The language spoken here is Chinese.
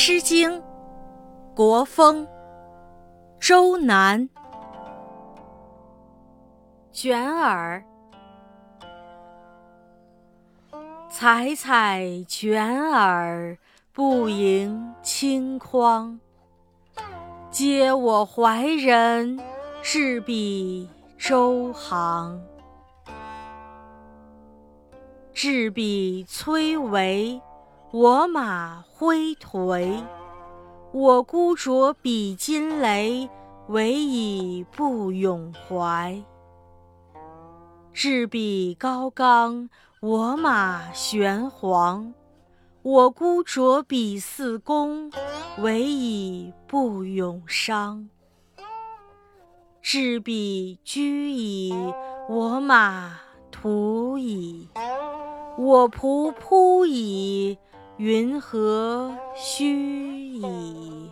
诗经·国风·周南。卷耳，采采卷耳，不盈顷筐。嗟我怀人，置彼周行。置彼崔嵬。我马挥颓，我孤酌比金雷，唯以不永怀。置彼高冈，我马玄黄，我孤酌比四公，唯以不永伤。置彼居矣，我马图矣，我仆扑矣。云何须矣？